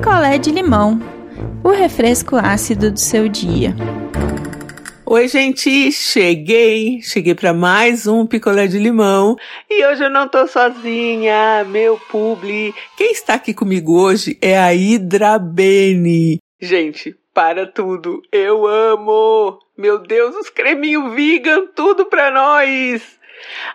picolé de limão, o refresco ácido do seu dia. Oi, gente, cheguei, cheguei para mais um picolé de limão e hoje eu não tô sozinha, meu publi. Quem está aqui comigo hoje é a Hidrabene. Gente, para tudo, eu amo! Meu Deus, os creminhos vegan, tudo pra nós!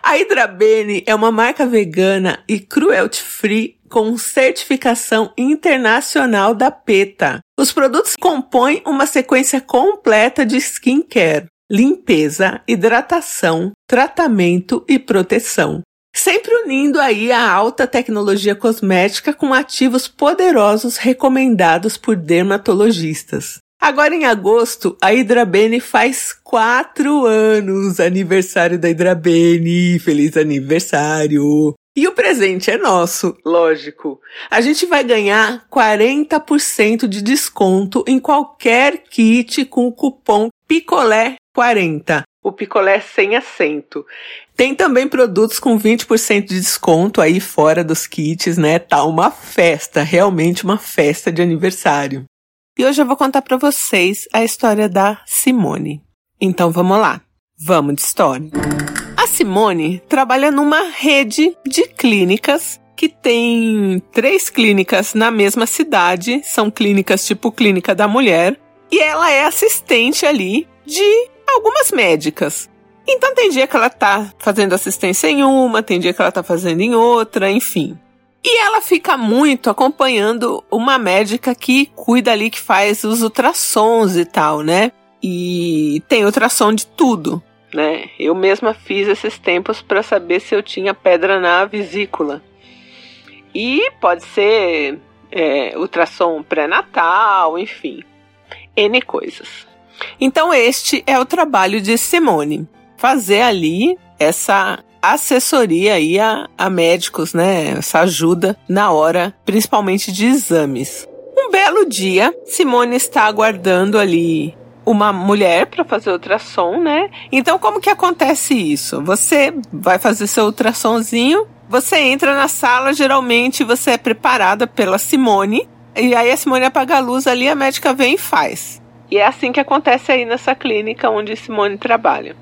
A Hidrabene é uma marca vegana e cruelty free com certificação internacional da PETA. Os produtos compõem uma sequência completa de skincare, limpeza, hidratação, tratamento e proteção. Sempre unindo aí a alta tecnologia cosmética com ativos poderosos recomendados por dermatologistas. Agora em agosto, a Hidrabene faz quatro anos, aniversário da Hidrabene. Feliz aniversário! E o presente é nosso, lógico. A gente vai ganhar 40% de desconto em qualquer kit com o cupom PICOLÉ40. O picolé sem acento. Tem também produtos com 20% de desconto aí fora dos kits, né? Tá uma festa, realmente uma festa de aniversário. E hoje eu vou contar para vocês a história da Simone. Então vamos lá. Vamos de história. A Simone trabalha numa rede de clínicas que tem três clínicas na mesma cidade, são clínicas tipo Clínica da Mulher, e ela é assistente ali de algumas médicas. Então tem dia que ela tá fazendo assistência em uma, tem dia que ela tá fazendo em outra, enfim. E ela fica muito acompanhando uma médica que cuida ali, que faz os ultrassons e tal, né? E tem ultrassom de tudo né? Eu mesma fiz esses tempos para saber se eu tinha pedra na vesícula. E pode ser é, ultrassom pré-natal, enfim, N coisas. Então, este é o trabalho de Simone: fazer ali essa assessoria aí a, a médicos, né? Essa ajuda na hora, principalmente de exames. Um belo dia, Simone está aguardando ali uma mulher para fazer ultrassom, né? Então, como que acontece isso? Você vai fazer seu ultrassomzinho, você entra na sala, geralmente você é preparada pela Simone, e aí a Simone apaga a luz ali, a médica vem e faz. E é assim que acontece aí nessa clínica onde Simone trabalha.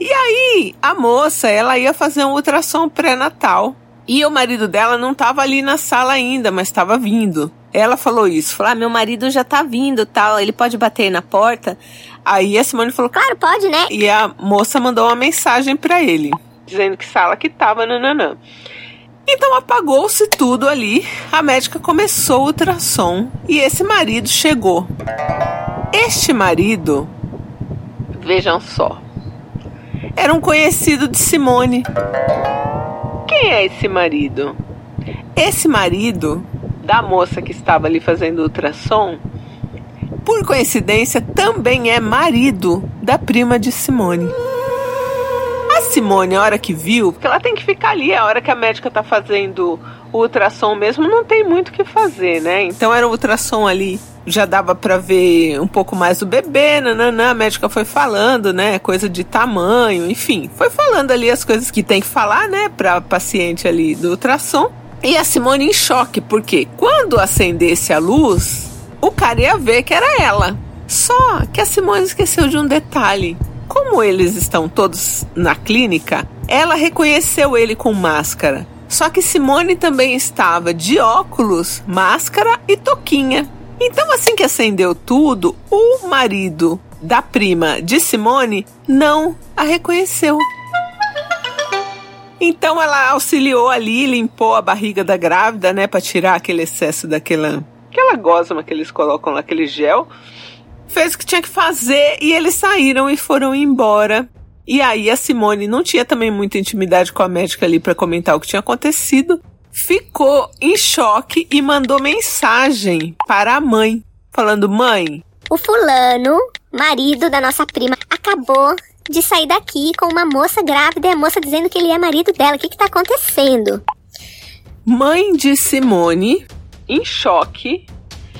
E aí, a moça, ela ia fazer um ultrassom pré-natal. E o marido dela não estava ali na sala ainda, mas estava vindo. Ela falou isso, falou: ah, meu marido já tá vindo, tal, ele pode bater na porta. Aí a Simone falou: claro, pode, né? E a moça mandou uma mensagem para ele, dizendo que sala que tava, nananã. Então apagou-se tudo ali, a médica começou o ultrassom e esse marido chegou. Este marido, vejam só, era um conhecido de Simone. Quem é esse marido? Esse marido da moça que estava ali fazendo ultrassom, por coincidência, também é marido da prima de Simone. A Simone, a hora que viu, porque ela tem que ficar ali, a hora que a médica tá fazendo o ultrassom mesmo, não tem muito o que fazer, né? Então era o ultrassom ali, já dava para ver um pouco mais do bebê, nananã, a médica foi falando, né? Coisa de tamanho, enfim, foi falando ali as coisas que tem que falar, né, pra paciente ali do ultrassom. E a Simone em choque, porque quando acendesse a luz, o cara ia ver que era ela. Só que a Simone esqueceu de um detalhe. Como eles estão todos na clínica, ela reconheceu ele com máscara. Só que Simone também estava de óculos, máscara e toquinha. Então, assim que acendeu tudo, o marido da prima de Simone não a reconheceu. Então ela auxiliou ali, limpou a barriga da grávida, né, para tirar aquele excesso daquela aquela gosma que eles colocam lá, aquele gel. Fez o que tinha que fazer e eles saíram e foram embora. E aí a Simone não tinha também muita intimidade com a médica ali para comentar o que tinha acontecido. Ficou em choque e mandou mensagem para a mãe, falando: "Mãe, o fulano, marido da nossa prima, acabou de sair daqui com uma moça grávida e a moça dizendo que ele é marido dela. O que, que tá acontecendo? Mãe de Simone, em choque,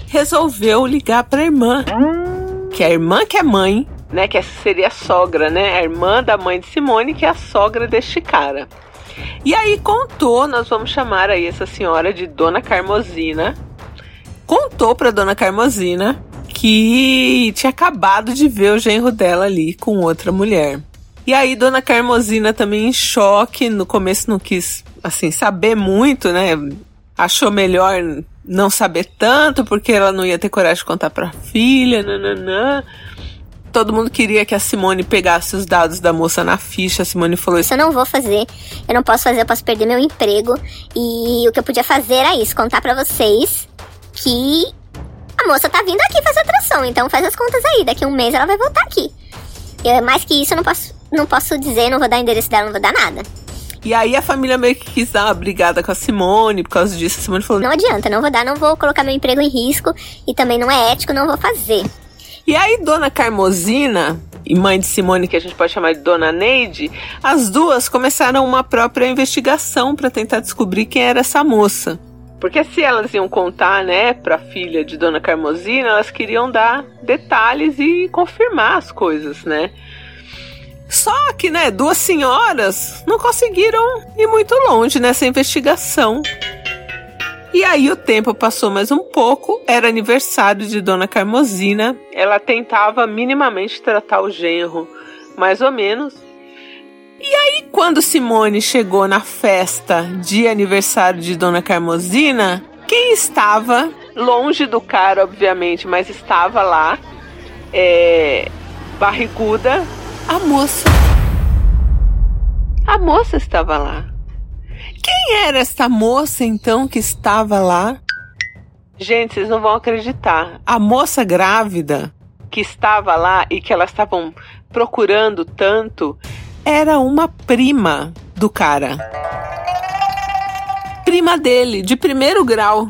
resolveu ligar pra irmã. Que é a irmã que é mãe, né? Que seria a sogra, né? A irmã da mãe de Simone, que é a sogra deste cara. E aí contou, nós vamos chamar aí essa senhora de Dona Carmosina. contou pra dona Carmosina que tinha acabado de ver o genro dela ali com outra mulher. E aí, dona Carmosina também em choque, no começo não quis, assim, saber muito, né? Achou melhor não saber tanto, porque ela não ia ter coragem de contar pra filha, nananã. Todo mundo queria que a Simone pegasse os dados da moça na ficha. A Simone falou isso: Eu não vou fazer, eu não posso fazer, eu posso perder meu emprego. E o que eu podia fazer era isso: contar para vocês que a moça tá vindo aqui fazer atração. Então faz as contas aí, daqui a um mês ela vai voltar aqui. Eu, mais que isso, eu não posso, não posso dizer, não vou dar endereço dela, não vou dar nada. E aí a família meio que quis dar uma brigada com a Simone por causa disso. A Simone falou: Não adianta, não vou dar, não vou colocar meu emprego em risco e também não é ético, não vou fazer. E aí, Dona Carmosina e mãe de Simone, que a gente pode chamar de Dona Neide, as duas começaram uma própria investigação para tentar descobrir quem era essa moça. Porque se elas iam contar, né, para a filha de Dona Carmosina, elas queriam dar detalhes e confirmar as coisas, né? Só que, né, duas senhoras não conseguiram ir muito longe nessa investigação. E aí o tempo passou mais um pouco, era aniversário de Dona Carmosina. Ela tentava minimamente tratar o genro, mais ou menos. E aí, quando Simone chegou na festa de aniversário de Dona Carmosina, quem estava longe do cara, obviamente, mas estava lá, é, barriguda, a moça. A moça estava lá. Quem era esta moça então que estava lá? Gente, vocês não vão acreditar. A moça grávida que estava lá e que elas estavam procurando tanto era uma prima do cara. Prima dele, de primeiro grau.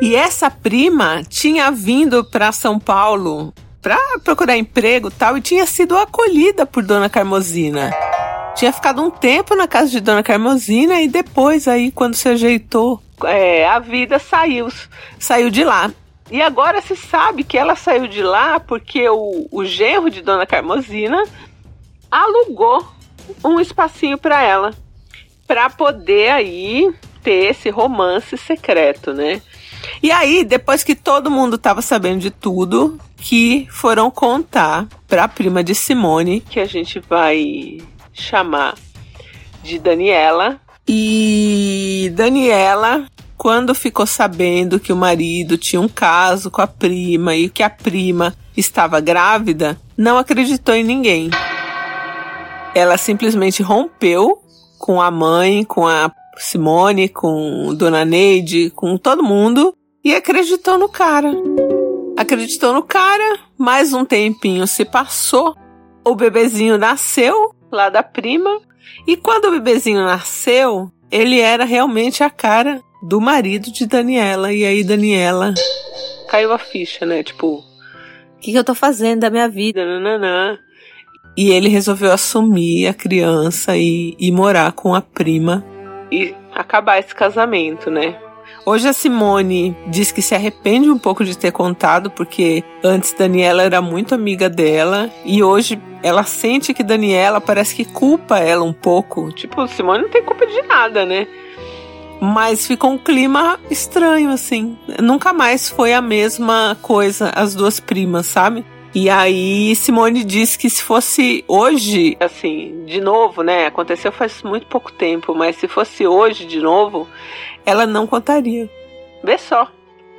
E essa prima tinha vindo para São Paulo para procurar emprego tal e tinha sido acolhida por Dona Carmosina. Tinha ficado um tempo na casa de Dona Carmosina e depois aí quando se ajeitou, é, a vida saiu, saiu de lá. E agora se sabe que ela saiu de lá porque o, o genro de Dona Carmosina alugou um espacinho para ela, para poder aí ter esse romance secreto, né? E aí, depois que todo mundo estava sabendo de tudo, que foram contar para a prima de Simone, que a gente vai chamar de Daniela. E Daniela, quando ficou sabendo que o marido tinha um caso com a prima e que a prima estava grávida, não acreditou em ninguém. Ela simplesmente rompeu com a mãe, com a Simone, com Dona Neide, com todo mundo e acreditou no cara. Acreditou no cara, mais um tempinho se passou, o bebezinho nasceu lá da prima, e quando o bebezinho nasceu, ele era realmente a cara do marido de Daniela. E aí Daniela caiu a ficha, né? Tipo, o que, que eu tô fazendo da minha vida? Nananã. E ele resolveu assumir a criança e, e morar com a prima e acabar esse casamento, né? Hoje a Simone diz que se arrepende um pouco de ter contado, porque antes Daniela era muito amiga dela e hoje ela sente que Daniela parece que culpa ela um pouco. Tipo, Simone não tem culpa de nada, né? Mas ficou um clima estranho, assim. Nunca mais foi a mesma coisa, as duas primas, sabe? E aí Simone diz que se fosse hoje, assim, de novo, né? Aconteceu faz muito pouco tempo, mas se fosse hoje de novo, ela não contaria. Vê só.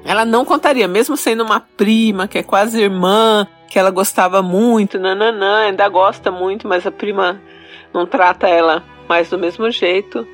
Ela não contaria, mesmo sendo uma prima, que é quase irmã, que ela gostava muito, nananã, ainda gosta muito, mas a prima não trata ela mais do mesmo jeito.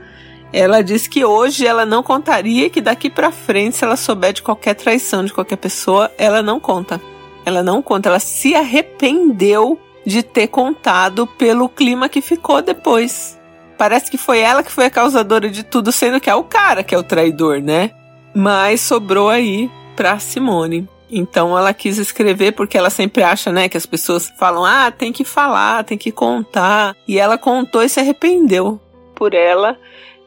Ela diz que hoje ela não contaria que daqui para frente, se ela souber de qualquer traição de qualquer pessoa, ela não conta. Ela não conta, ela se arrependeu de ter contado pelo clima que ficou depois. Parece que foi ela que foi a causadora de tudo, sendo que é o cara que é o traidor, né? Mas sobrou aí pra Simone. Então ela quis escrever porque ela sempre acha, né, que as pessoas falam: "Ah, tem que falar, tem que contar". E ela contou e se arrependeu. Por ela,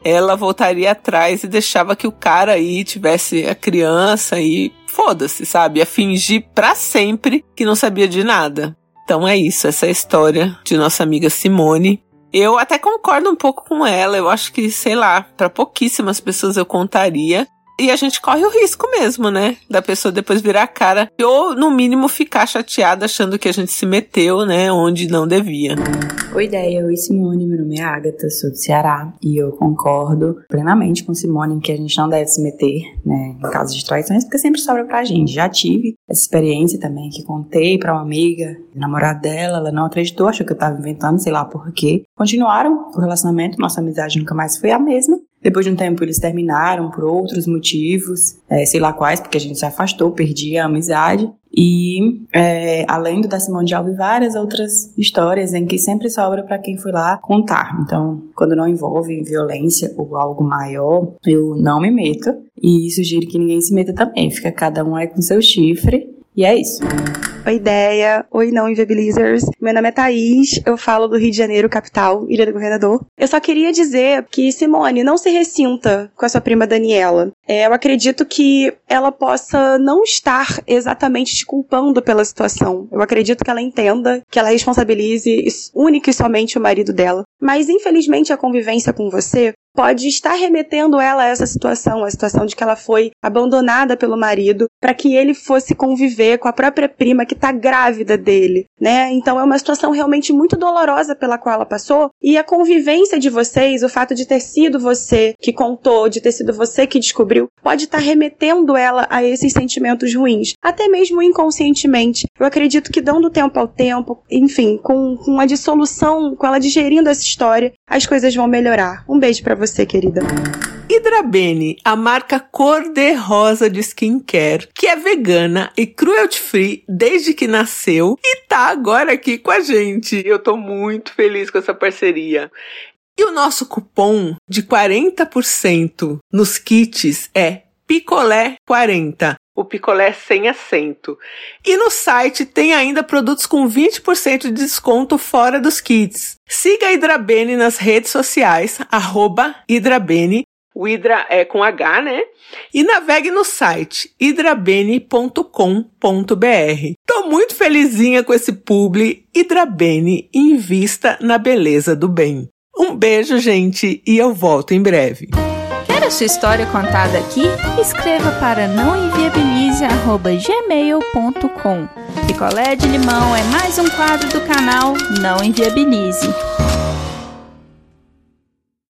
ela voltaria atrás e deixava que o cara aí tivesse a criança e foda-se, sabe? Ia fingir para sempre que não sabia de nada. Então é isso, essa é a história de nossa amiga Simone. Eu até concordo um pouco com ela. Eu acho que, sei lá, para pouquíssimas pessoas eu contaria. E a gente corre o risco mesmo, né? Da pessoa depois virar a cara. Ou, no mínimo, ficar chateada achando que a gente se meteu, né? Onde não devia. Oi, ideia. Oi, Simone. Meu nome é Agatha, sou do Ceará. E eu concordo plenamente com Simone que a gente não deve se meter, né? Em casos de traições, porque sempre sobra pra gente. Já tive essa experiência também que contei pra uma amiga, namorada dela, ela não acreditou, achou que eu tava inventando, sei lá por quê. Continuaram o relacionamento, nossa amizade nunca mais foi a mesma. Depois de um tempo eles terminaram por outros motivos, é, sei lá quais, porque a gente se afastou, perdi a amizade. E é, além do da Simone de Alves, várias outras histórias em que sempre sobra para quem foi lá contar. Então, quando não envolve violência ou algo maior, eu não me meto. E sugiro que ninguém se meta também. Fica cada um aí com seu chifre. E é isso. Ideia. Oi, não inviabilizers. Meu nome é Thaís, eu falo do Rio de Janeiro, capital, Ilha do Governador. Eu só queria dizer que, Simone, não se ressinta com a sua prima Daniela. É, eu acredito que ela possa não estar exatamente te culpando pela situação. Eu acredito que ela entenda, que ela responsabilize única e somente o marido dela. Mas, infelizmente, a convivência com você pode estar remetendo ela a essa situação, a situação de que ela foi abandonada pelo marido para que ele fosse conviver com a própria prima que está grávida dele, né? Então é uma situação realmente muito dolorosa pela qual ela passou e a convivência de vocês, o fato de ter sido você que contou, de ter sido você que descobriu, pode estar remetendo ela a esses sentimentos ruins, até mesmo inconscientemente. Eu acredito que dando tempo ao tempo, enfim, com, com a dissolução, com ela digerindo essa história, as coisas vão melhorar. Um beijo para você, querida. Hidrabene, a marca cor-de-rosa de skincare, que é vegana e cruelty free desde que nasceu e tá agora aqui com a gente. Eu tô muito feliz com essa parceria. E o nosso cupom de 40% nos kits é picolé 40 o picolé sem acento. E no site tem ainda produtos com 20% de desconto fora dos kits. Siga a Hidrabene nas redes sociais, arroba Hidrabene, o Hidra é com H, né? E navegue no site hidrabene.com.br. Tô muito felizinha com esse publi Hidrabene invista na beleza do bem. Um beijo, gente, e eu volto em breve. A sua história contada aqui? Escreva para nãoenviabilize.gmail.com Picolé de limão é mais um quadro do canal Não Enviabilize.